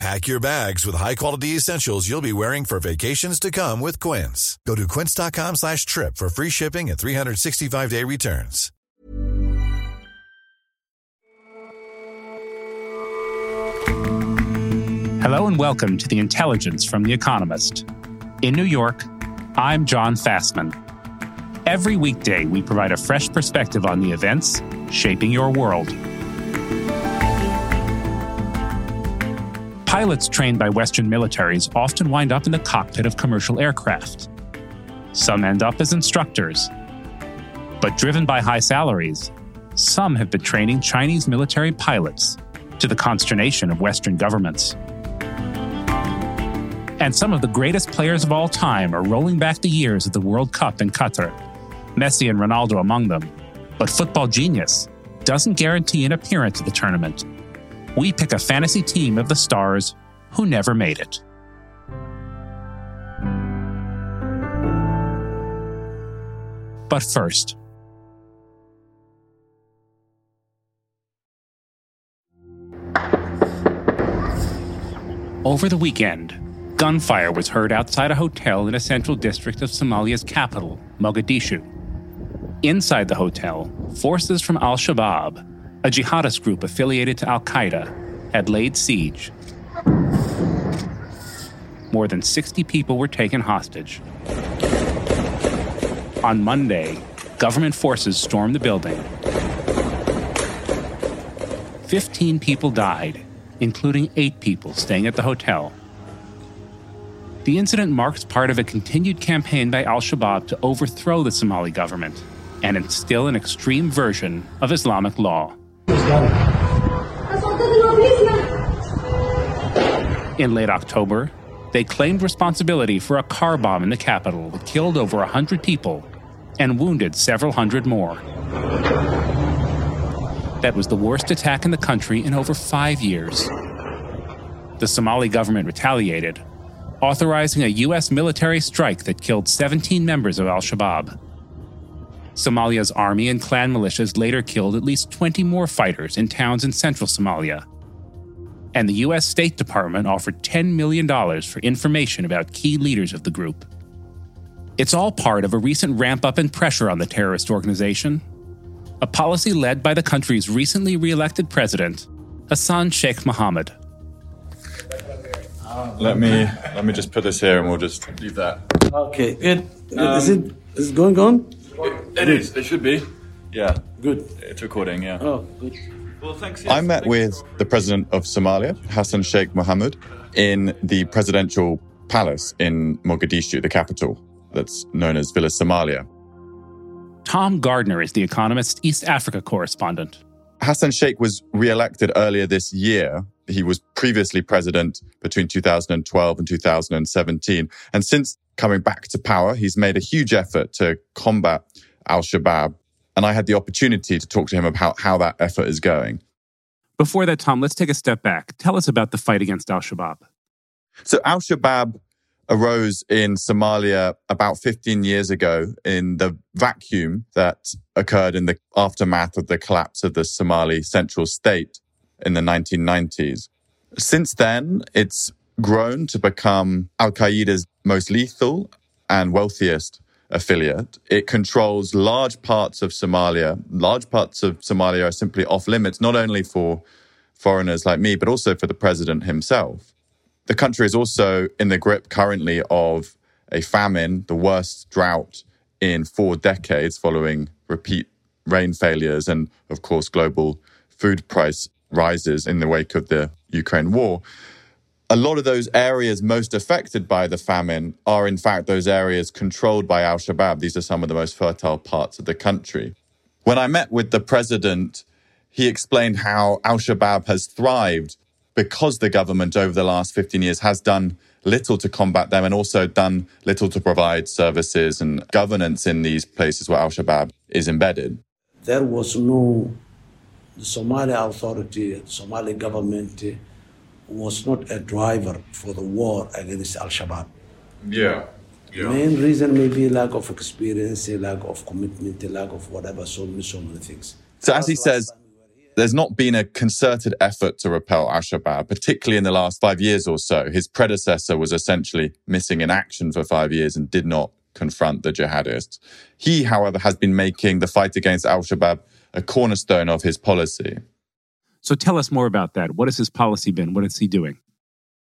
Pack your bags with high-quality essentials you'll be wearing for vacations to come with Quince. Go to quince.com slash trip for free shipping and 365-day returns. Hello and welcome to The Intelligence from The Economist. In New York, I'm John Fasman. Every weekday, we provide a fresh perspective on the events shaping your world. Pilots trained by Western militaries often wind up in the cockpit of commercial aircraft. Some end up as instructors. But driven by high salaries, some have been training Chinese military pilots to the consternation of Western governments. And some of the greatest players of all time are rolling back the years of the World Cup in Qatar, Messi and Ronaldo among them. But football genius doesn't guarantee an appearance at the tournament. We pick a fantasy team of the stars who never made it. But first, over the weekend, gunfire was heard outside a hotel in a central district of Somalia's capital, Mogadishu. Inside the hotel, forces from Al Shabaab, a jihadist group affiliated to Al Qaeda, had laid siege. More than 60 people were taken hostage. On Monday, government forces stormed the building. 15 people died, including eight people staying at the hotel. The incident marks part of a continued campaign by al Shabaab to overthrow the Somali government and instill an extreme version of Islamic law. In late October, they claimed responsibility for a car bomb in the capital that killed over 100 people and wounded several hundred more. That was the worst attack in the country in over five years. The Somali government retaliated, authorizing a U.S. military strike that killed 17 members of al Shabaab. Somalia's army and clan militias later killed at least 20 more fighters in towns in central Somalia. And the U.S. State Department offered $10 million for information about key leaders of the group. It's all part of a recent ramp up in pressure on the terrorist organization, a policy led by the country's recently re elected president, Hassan Sheikh Mohamud. Let me let me just put this here and we'll just leave that. Okay, good. Um, is it is it going on? It, it is. It should be. Yeah. Good. It's recording. Yeah. Oh, good. Well, thanks. I met with the president of Somalia, Hassan Sheikh Mohamud, in the presidential palace in Mogadishu, the capital, that's known as Villa Somalia. Tom Gardner is the Economist's East Africa correspondent. Hassan Sheikh was re-elected earlier this year. He was previously president between 2012 and 2017. And since coming back to power, he's made a huge effort to combat Al Shabaab. And I had the opportunity to talk to him about how that effort is going. Before that, Tom, let's take a step back. Tell us about the fight against Al Shabaab. So, Al Shabaab arose in Somalia about 15 years ago in the vacuum that occurred in the aftermath of the collapse of the Somali central state in the 1990s. Since then, it's grown to become Al Qaeda's most lethal and wealthiest affiliate. It controls large parts of Somalia. Large parts of Somalia are simply off limits, not only for foreigners like me, but also for the president himself. The country is also in the grip currently of a famine, the worst drought in four decades following repeat rain failures and, of course, global food price rises in the wake of the Ukraine war. A lot of those areas most affected by the famine are, in fact, those areas controlled by Al Shabaab. These are some of the most fertile parts of the country. When I met with the president, he explained how Al Shabaab has thrived because the government over the last 15 years has done little to combat them and also done little to provide services and governance in these places where Al Shabaab is embedded. there was no, Somali authority, Somali government was not a driver for the war against Al Shabaab. Yeah. The main reason may be lack of experience, a lack of commitment, a lack of whatever, so many, so many things. So, as he says, there's not been a concerted effort to repel Al Shabaab, particularly in the last five years or so. His predecessor was essentially missing in action for five years and did not confront the jihadists. He, however, has been making the fight against Al Shabaab a cornerstone of his policy. So tell us more about that. What has his policy been? What is he doing?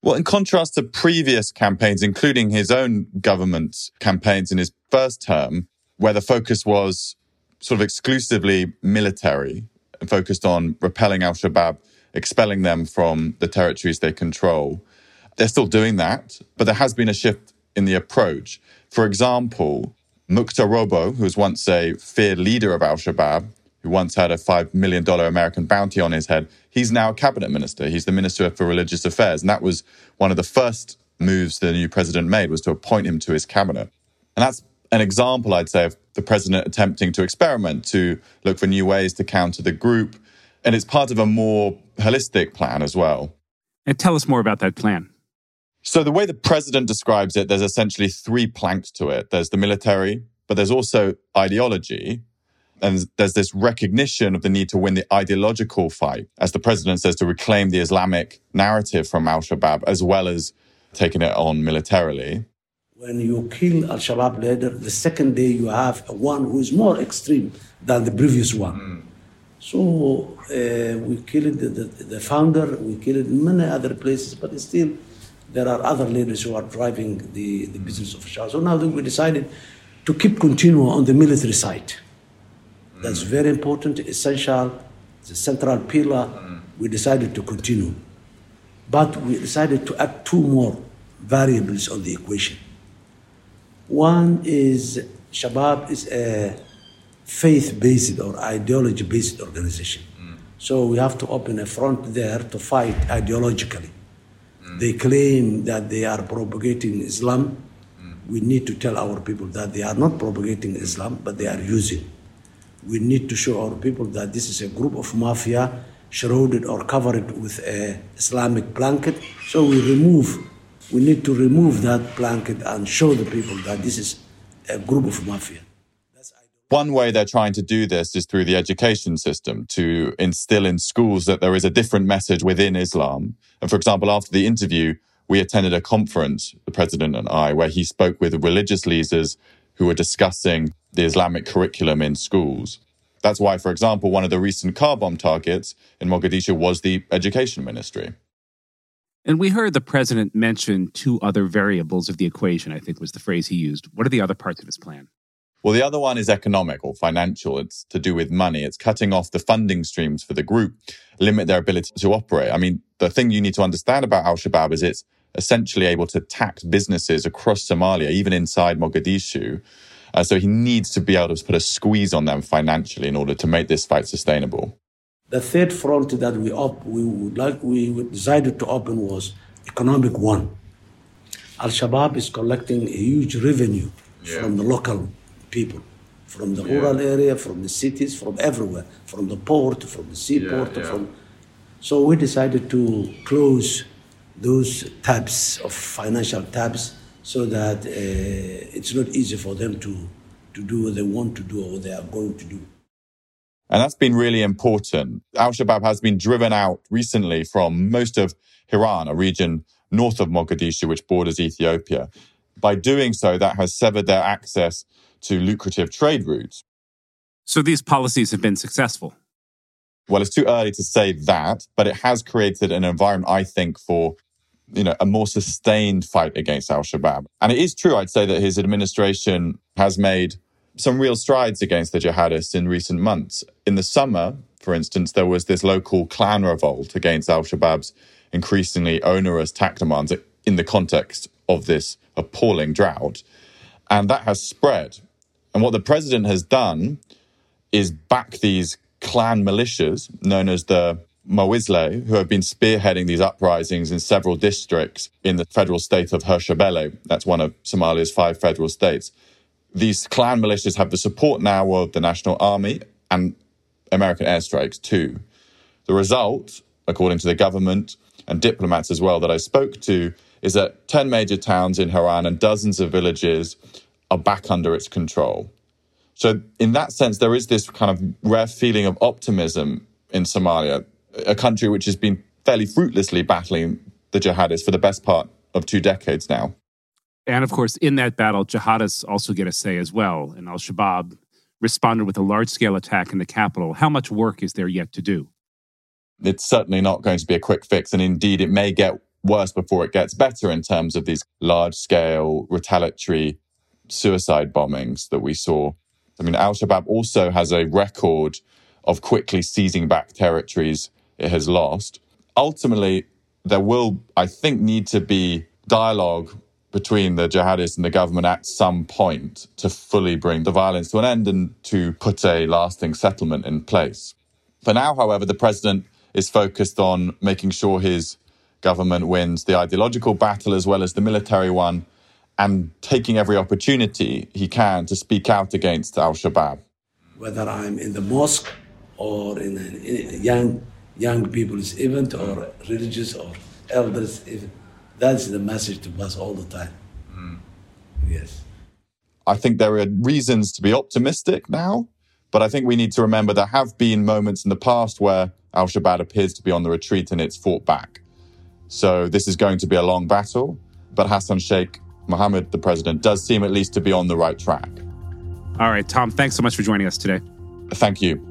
Well, in contrast to previous campaigns, including his own government campaigns in his first term, where the focus was sort of exclusively military focused on repelling Al Shabaab, expelling them from the territories they control. They're still doing that, but there has been a shift in the approach. For example, Mukhtar Robow, who was once a feared leader of Al Shabaab, who once had a $5 million American bounty on his head, he's now a cabinet minister. He's the minister for religious affairs. And that was one of the first moves the new president made was to appoint him to his cabinet. And that's an example, I'd say, of the president attempting to experiment, to look for new ways to counter the group. And it's part of a more holistic plan as well. And tell us more about that plan. So, the way the president describes it, there's essentially three planks to it there's the military, but there's also ideology, and there's this recognition of the need to win the ideological fight, as the president says, to reclaim the Islamic narrative from Al Shabaab, as well as taking it on militarily. When you kill Al Shabaab leader, the second day you have one who is more extreme than the previous one. Mm. So uh, we killed the, the, the, founder, we killed many other places, but still there are other leaders who are driving the, the business of Shabaab. So now we decided to keep continuing on the military side. That's very important, essential, the central pillar. We decided to continue. But we decided to add two more variables on the equation. One is Shabab is a faith based or ideology based organization. Mm. So we have to open a front there to fight ideologically. Mm. They claim that they are propagating Islam. Mm. We need to tell our people that they are not propagating Islam, but they are using we need to show our people that this is a group of mafia shrouded or covered with a Islamic blanket. So we remove, we need to remove that blanket and show the people that this is a group of mafia. One way they're trying to do this is through the education system to instill in schools that there is a different message within Islam. And for example, after the interview, we attended a conference, the president and I, where he spoke with religious leaders who were discussing the Islamic curriculum in schools. That's why, for example, one of the recent car bomb targets in Mogadishu was the education ministry. And we heard the president mention two other variables of the equation, I think was the phrase he used. What are the other parts of his plan? Well, the other one is economic or financial. It's to do with money. It's cutting off the funding streams for the group, limit their ability to operate. I mean, the thing you need to understand about Al Shabaab is it's essentially able to tax businesses across Somalia, even inside Mogadishu, uh, so he needs to be able to put a squeeze on them financially in order to make this fight sustainable. The third front that we op- we would like we decided to open was economic one. Al Shabaab is collecting a huge revenue yeah. from the local people, from the yeah. rural area, from the cities, from everywhere, from the port, from the seaport, yeah, from. So we decided to close those tabs of financial tabs so that uh, it's not easy for them to, to do what they want to do or what they are going to do. And that's been really important. Al Shabaab has been driven out recently from most of Hiran, a region north of Mogadishu, which borders Ethiopia. By doing so, that has severed their access to lucrative trade routes. So these policies have been successful. Well, it's too early to say that, but it has created an environment, I think, for you know, a more sustained fight against Al Shabaab. And it is true, I'd say, that his administration has made some real strides against the jihadists in recent months. In the summer, for instance, there was this local clan revolt against Al Shabaab's increasingly onerous tax demands in the context of this appalling drought. And that has spread. And what the president has done is back these clan militias known as the Mawisle, who have been spearheading these uprisings in several districts in the federal state of Hirshabelle. That's one of Somalia's five federal states. These clan militias have the support now of the National Army and American airstrikes too. The result, according to the government and diplomats as well that I spoke to, is that 10 major towns in Hiran and dozens of villages are back under its control. So, in that sense, there is this kind of rare feeling of optimism in Somalia, a country which has been fairly fruitlessly battling the jihadists for the best part of two decades now. And of course, in that battle, jihadists also get a say as well. And Al Shabaab responded with a large scale attack in the capital. How much work is there yet to do? It's certainly not going to be a quick fix. And indeed, it may get worse before it gets better in terms of these large scale retaliatory suicide bombings that we saw. I mean, Al Shabaab also has a record of quickly seizing back territories it has lost. Ultimately, there will, I think, need to be dialogue between the jihadists and the government at some point to fully bring the violence to an end and to put a lasting settlement in place. For now, however, the president is focused on making sure his government wins the ideological battle as well as the military one and taking every opportunity he can to speak out against Al Shabaab. Whether I'm in the mosque or in a young, young people's event or religious or elders event, that's the message to us all the time. Mm. Yes. I think there are reasons to be optimistic now, but I think we need to remember there have been moments in the past where Al Shabaab appears to be on the retreat and it's fought back. So this is going to be a long battle, but Hassan Sheikh Mohamud, the president, does seem at least to be on the right track. All right, Tom, thanks so much for joining us today. Thank you.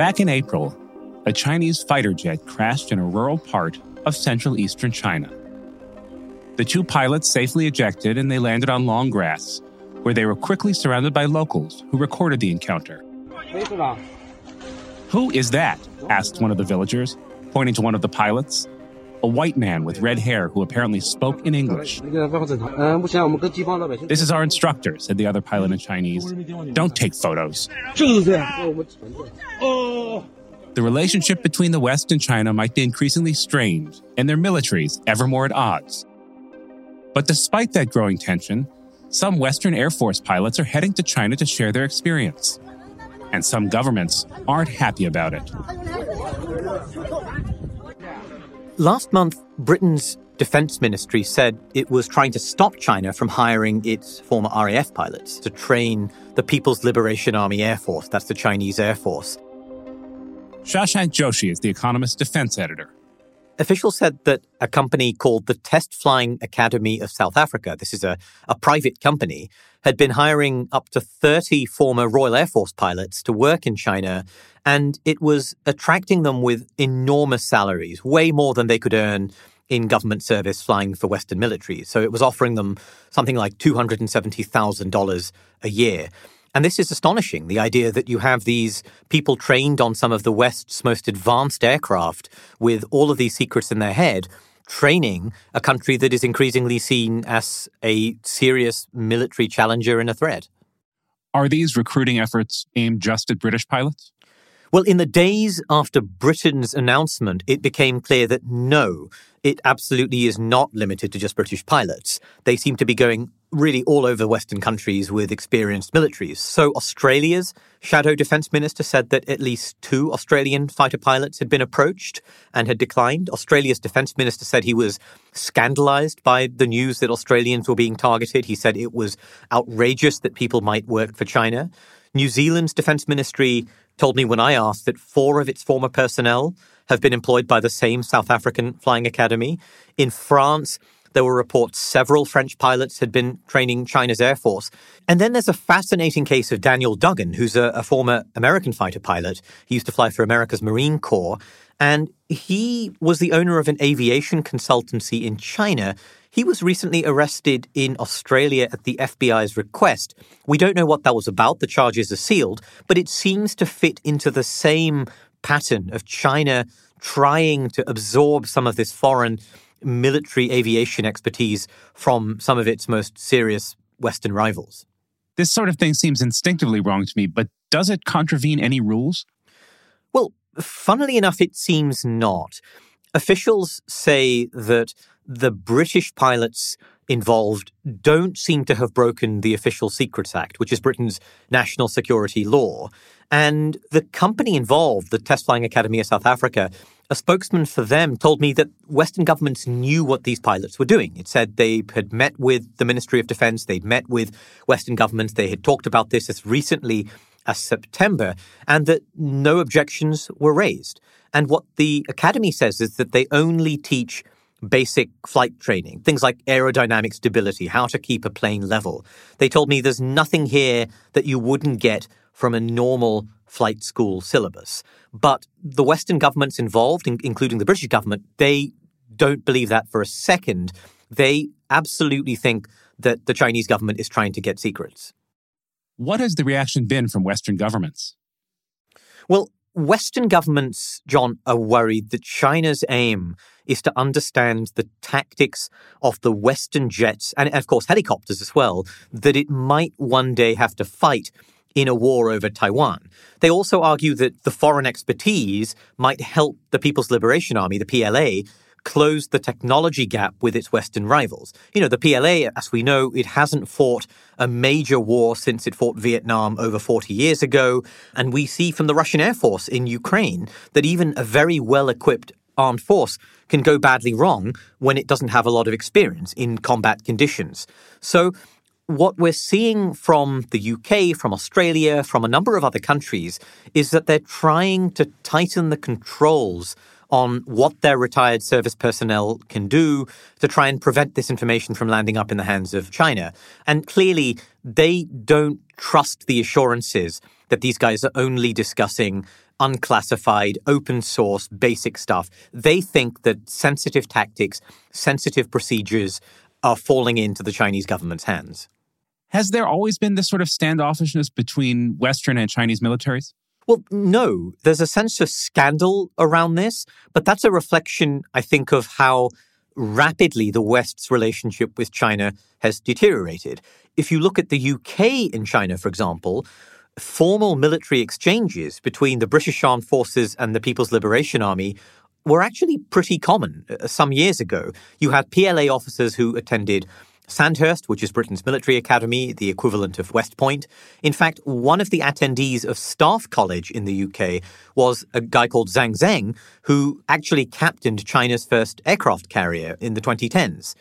Back in April, a Chinese fighter jet crashed in a rural part of central eastern China. The two pilots safely ejected and they landed on long grass, where they were quickly surrounded by locals who recorded the encounter. Who is that? asked one of the villagers, pointing to one of the pilots a white man with red hair who apparently spoke in English. This is our instructor, said the other pilot in Chinese. Don't take photos. The relationship between the West and China might be increasingly strained, and their militaries ever more at odds. But despite that growing tension, some Western Air Force pilots are heading to China to share their experience. And some governments aren't happy about it. Last month, Britain's defense ministry said it was trying to stop China from hiring its former RAF pilots to train the People's Liberation Army Air Force. That's the Chinese Air Force. Shashank Joshi is the Economist defense editor. Officials said that a company called the Test Flying Academy of South Africa, this is a, a private company, had been hiring up to 30 former Royal Air Force pilots to work in China and it was attracting them with enormous salaries, way more than they could earn in government service flying for Western militaries. So it was offering them something like $270,000 a year. And this is astonishing the idea that you have these people trained on some of the West's most advanced aircraft with all of these secrets in their head, training a country that is increasingly seen as a serious military challenger and a threat. Are these recruiting efforts aimed just at British pilots? Well, in the days after Britain's announcement, it became clear that no, it absolutely is not limited to just British pilots. They seem to be going really all over Western countries with experienced militaries. So Australia's shadow defense minister said that at least two Australian fighter pilots had been approached and had declined. Australia's defense minister said he was scandalized by the news that Australians were being targeted. He said it was outrageous that people might work for China. New Zealand's defense ministry told me when I asked that four of its former personnel have been employed by the same South African flying academy. In France, There were reports several French pilots had been training China's Air Force. And then there's a fascinating case of Daniel Duggan, who's a, a former American fighter pilot. He used to fly for America's Marine Corps. And he was the owner of an aviation consultancy in China. He was recently arrested in Australia at the FBI's request. We don't know what that was about. The charges are sealed, but it seems to fit into the same pattern of China trying to absorb some of this foreign military aviation expertise from some of its most serious Western rivals. This sort of thing seems instinctively wrong to me, but does it contravene any rules? Well, funnily enough, it seems not. Officials say that the British pilots involved don't seem to have broken the Official Secrets Act, which is Britain's national security law. And the company involved, the Test Flying Academy of South Africa, a spokesman for them told me that Western governments knew what these pilots were doing. It said they had met with the Ministry of Defense, they'd met with Western governments, they had talked about this as recently as September, and that no objections were raised. And what the Academy says is that they only teach basic flight training, things like aerodynamic stability, how to keep a plane level. They told me there's nothing here that you wouldn't get from a normal flight school syllabus. But the Western governments involved, including the British government, they don't believe that for a second. They absolutely think that the Chinese government is trying to get secrets. What has the reaction been from Western governments? Well, Western governments, John, are worried that China's aim is to understand the tactics of the Western jets and, of course, helicopters as well, that it might one day have to fight in a war over Taiwan. They also argue that the foreign expertise might help the People's Liberation Army, the PLA, close the technology gap with its Western rivals. You know, the PLA, as we know, it hasn't fought a major war since it fought Vietnam over 40 years ago. And we see from the Russian Air Force in Ukraine that even a very well equipped armed force can go badly wrong when it doesn't have a lot of experience in combat conditions. So what we're seeing from the UK, from Australia, from a number of other countries is that they're trying to tighten the controls on what their retired service personnel can do to try and prevent this information from landing up in the hands of China. And clearly, they don't trust the assurances that these guys are only discussing unclassified, open source, basic stuff. They think that sensitive tactics, sensitive procedures are falling into the Chinese government's hands. Has there always been this sort of standoffishness between Western and Chinese militaries? Well, no. There's a sense of scandal around this, but that's a reflection, I think, of how rapidly the West's relationship with China has deteriorated. If you look at the UK in China, for example, formal military exchanges between the British Armed Forces and the People's Liberation Army were actually pretty common uh, some years ago. You had PLA officers who attended Sandhurst, which is Britain's military academy, the equivalent of West Point. In fact, one of the attendees of Staff College in the UK was a guy called Zhang Zheng, who actually captained China's first aircraft carrier in the 2010s.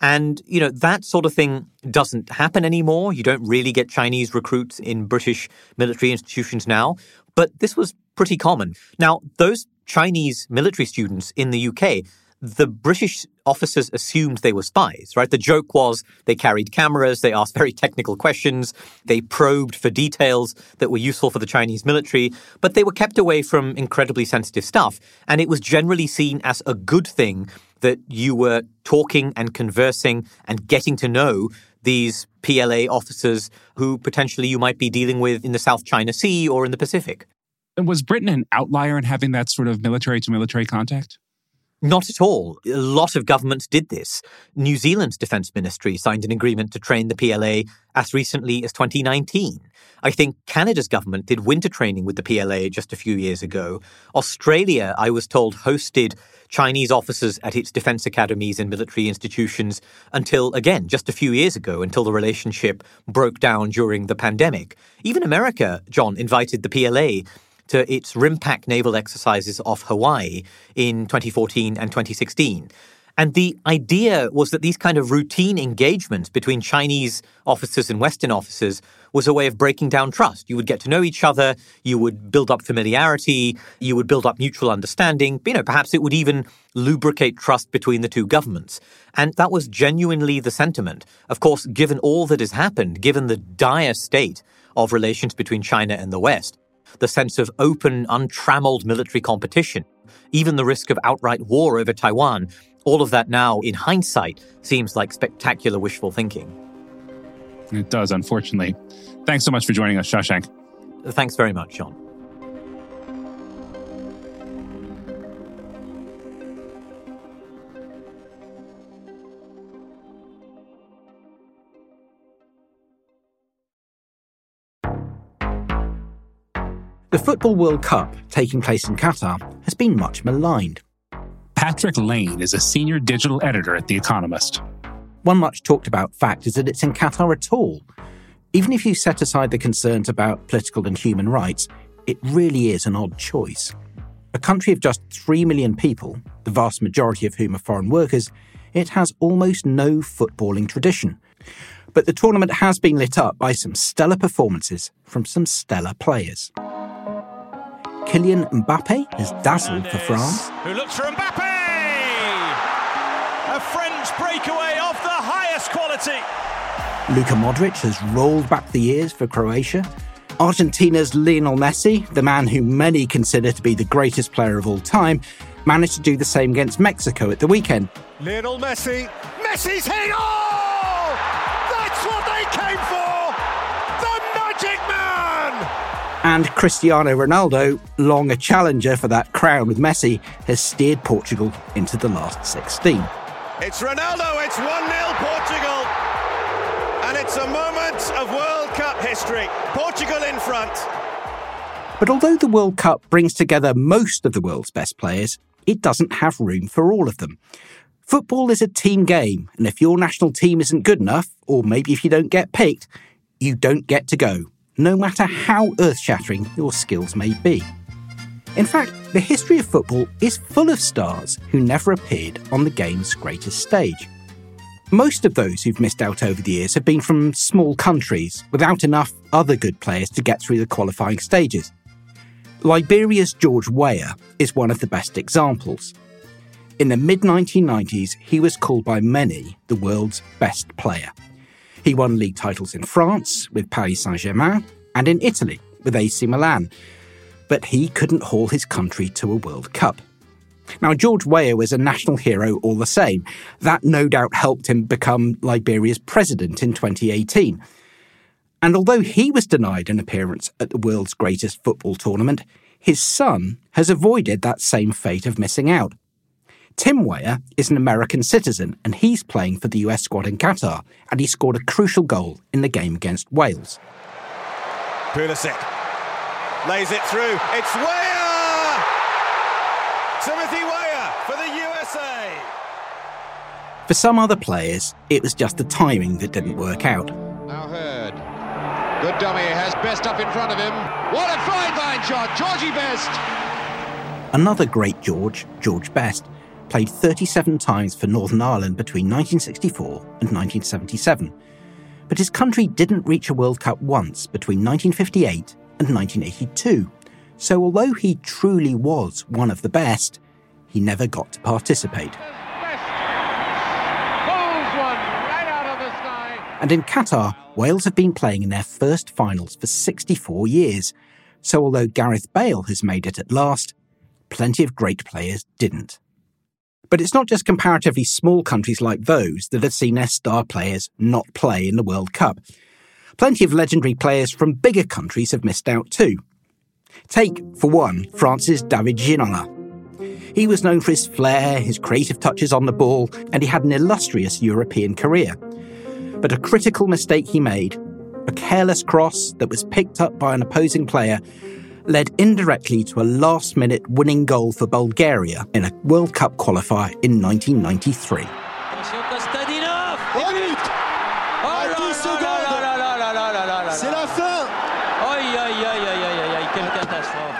And, you know, that sort of thing doesn't happen anymore. You don't really get Chinese recruits in British military institutions now. But this was pretty common. Now, those Chinese military students in the UK, the British officers assumed they were spies, right? The joke was they carried cameras, they asked very technical questions, they probed for details that were useful for the Chinese military, but they were kept away from incredibly sensitive stuff. And it was generally seen as a good thing that you were talking and conversing and getting to know these PLA officers who potentially you might be dealing with in the South China Sea or in the Pacific. And was Britain an outlier in having that sort of military to military contact? Not at all. A lot of governments did this. New Zealand's defence ministry signed an agreement to train the PLA as recently as 2019. I think Canada's government did winter training with the PLA just a few years ago. Australia, I was told, hosted Chinese officers at its defence academies and military institutions until, again, just a few years ago, until the relationship broke down during the pandemic. Even America, John, invited the PLA to its RIMPAC naval exercises off Hawaii in 2014 and 2016. And the idea was that these kind of routine engagements between Chinese officers and Western officers was a way of breaking down trust. You would get to know each other, you would build up familiarity, you would build up mutual understanding. You know, perhaps it would even lubricate trust between the two governments. And that was genuinely the sentiment. Of course, given all that has happened, given the dire state of relations between China and the West, the sense of open, untrammeled military competition, even the risk of outright war over Taiwan, all of that now, in hindsight, seems like spectacular wishful thinking. It does, unfortunately. Thanks so much for joining us, Shashank. Thanks very much, John. The Football World Cup, taking place in Qatar, has been much maligned. Patrick Lane is a senior digital editor at The Economist. One much talked about fact is that it's in Qatar at all. Even if you set aside the concerns about political and human rights, it really is an odd choice. A country of just 3 million people, the vast majority of whom are foreign workers, it has almost no footballing tradition. But the tournament has been lit up by some stellar performances from some stellar players. Kylian Mbappe has dazzled for France. Who looks for Mbappe? A French breakaway of the highest quality. Luka Modric has rolled back the years for Croatia. Argentina's Lionel Messi, the man who many consider to be the greatest player of all time, managed to do the same against Mexico at the weekend. Lionel Messi. Messi's hit! Oh! And Cristiano Ronaldo, long a challenger for that crown with Messi, has steered Portugal into the last 16. It's Ronaldo, it's 1 0 Portugal. And it's a moment of World Cup history. Portugal in front. But although the World Cup brings together most of the world's best players, it doesn't have room for all of them. Football is a team game, and if your national team isn't good enough, or maybe if you don't get picked, you don't get to go, no matter how earth shattering your skills may be. In fact, the history of football is full of stars who never appeared on the game's greatest stage. Most of those who've missed out over the years have been from small countries without enough other good players to get through the qualifying stages. Liberia's George Weah is one of the best examples. In the mid 1990s, he was called by many the world's best player. He won league titles in France with Paris Saint Germain and in Italy with AC Milan, but he couldn't haul his country to a World Cup. Now, George Weah was a national hero all the same. That no doubt helped him become Liberia's president in 2018. And although he was denied an appearance at the world's greatest football tournament, his son has avoided that same fate of missing out. Tim Weah is an American citizen and he's playing for the US squad in Qatar, and he scored a crucial goal in the game against Wales. Pulisic lays it through. It's Weah! Timothy Weah for the USA. For some other players, it was just the timing that didn't work out. Now heard. Good dummy has Best up in front of him. What a fine line shot, Georgie Best. Another great George, George Best, played 37 times for Northern Ireland between 1964 and 1977. But his country didn't reach a World Cup once between 1958 and 1982. So although he truly was one of the best, he never got to participate. And in Qatar, Wales have been playing in their first finals for 64 years. So although Gareth Bale has made it at last, plenty of great players didn't. But it's not just comparatively small countries like those that have seen their star players not play in the World Cup. Plenty of legendary players from bigger countries have missed out too. Take, for one, France's David Ginola. He was known for his flair, his creative touches on the ball, and he had an illustrious European career. But a critical mistake he made, a careless cross that was picked up by an opposing player, led indirectly to a last minute winning goal for Bulgaria in a World Cup qualifier in 1993.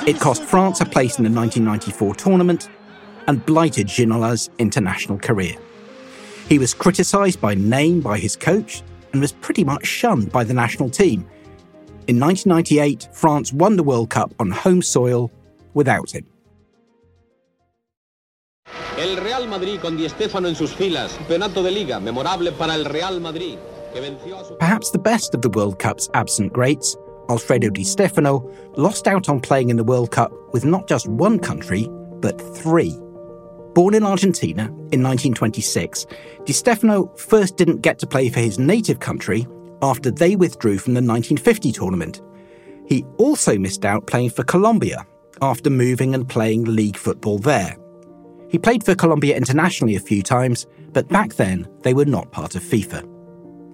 It cost France a place in the 1994 tournament, and blighted Ginola's international career. He was criticised by name by his coach and was pretty much shunned by the national team. In 1998, France won the World Cup on home soil without him. El Real Madrid con Di Stéfano en sus filas. Campeonato de Liga, memorable para el Real Madrid. Perhaps the best of the World Cup's absent greats, Alfredo Di Stefano lost out on playing in the World Cup with not just one country, but three. Born in Argentina in 1926, Di Stefano first didn't get to play for his native country after they withdrew from the 1950 tournament. He also missed out playing for Colombia after moving and playing league football there. He played for Colombia internationally a few times, but back then they were not part of FIFA.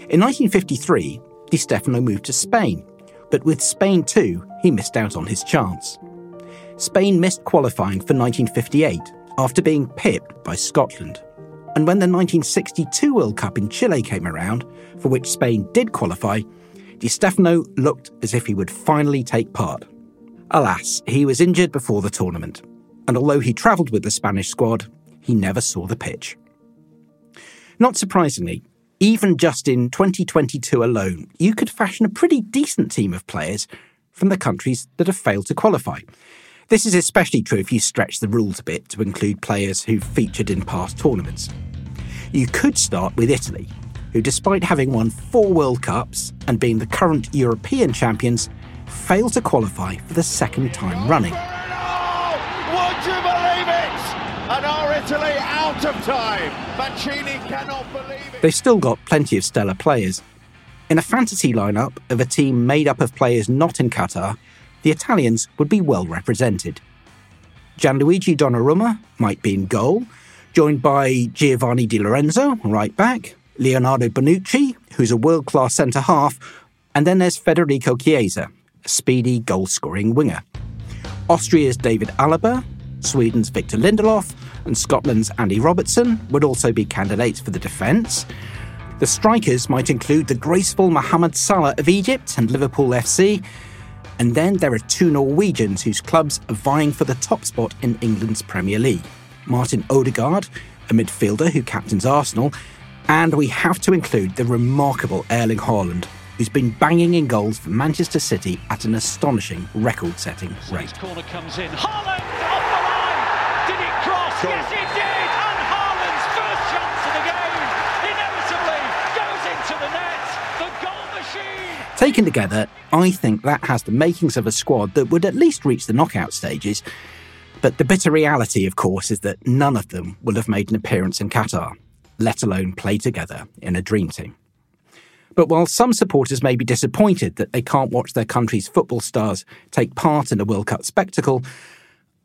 In 1953, Di Stefano moved to Spain, but with Spain too, he missed out on his chance. Spain missed qualifying for 1958 after being pipped by Scotland. And when the 1962 World Cup in Chile came around, for which Spain did qualify, Di Stefano looked as if he would finally take part. Alas, he was injured before the tournament, and although he travelled with the Spanish squad, he never saw the pitch. Not surprisingly, even just in 2022 alone, you could fashion a pretty decent team of players from the countries that have failed to qualify. This is especially true if you stretch the rules a bit to include players who've featured in past tournaments. You could start with Italy, who, despite having won four World Cups and being the current European champions, failed to qualify for the second time running. Oh, would you believe it? And our Italy out of time. Mancini cannot believe it. They've still got plenty of stellar players. In a fantasy lineup of a team made up of players not in Qatar, the Italians would be well represented. Gianluigi Donnarumma might be in goal, joined by Giovanni Di Lorenzo, right back, Leonardo Bonucci, who's a world class centre half, and then there's Federico Chiesa, a speedy goal scoring winger. Austria's David Alaba, Sweden's Victor Lindelof, and Scotland's Andy Robertson would also be candidates for the defence. The strikers might include the graceful Mohamed Salah of Egypt and Liverpool FC. And then there are two Norwegians whose clubs are vying for the top spot in England's Premier League Martin Odegaard, a midfielder who captains Arsenal, and we have to include the remarkable Erling Haaland, who's been banging in goals for Manchester City at an astonishing record setting rate. corner comes in. Haaland off the line. Did it cross? Yes, it did. And Haaland's first chance of the game inevitably goes into the net. The goal machine. Taken together, I think that has the makings of a squad that would at least reach the knockout stages. But the bitter reality, of course, is that none of them will have made an appearance in Qatar, let alone play together in a dream team. But while some supporters may be disappointed that they can't watch their country's football stars take part in a World Cup spectacle,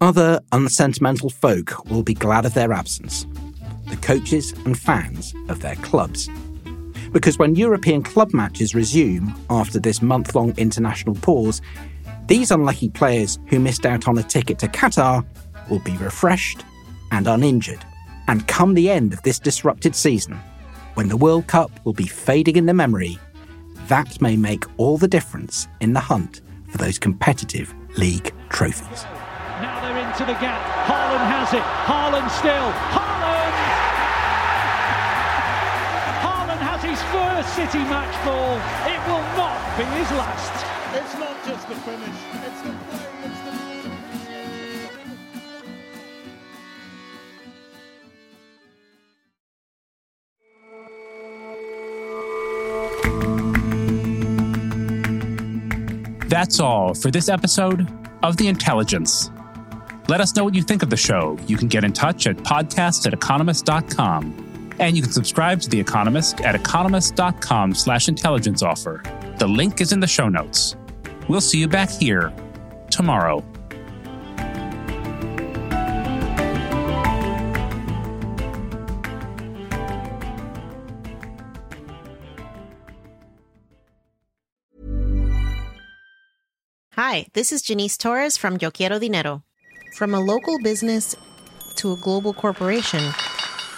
other unsentimental folk will be glad of their absence the coaches and fans of their clubs. Because when European club matches resume after this month long international pause, these unlucky players who missed out on a ticket to Qatar will be refreshed and uninjured. And come the end of this disrupted season, when the World Cup will be fading in the memory, that may make all the difference in the hunt for those competitive league trophies. Now they're into the gap. Haaland has it. Haaland still. Haaland! His first City match ball. It will not be his last. It's not just the finish, it's the play, it's the That's all for this episode of The Intelligence. Let us know what you think of the show. You can get in touch at podcast at economist.com. And you can subscribe to The Economist at economist.com slash intelligence offer. The link is in the show notes. We'll see you back here tomorrow. Hi, this is Janice Torres from Yo Quiero Dinero. From a local business to a global corporation,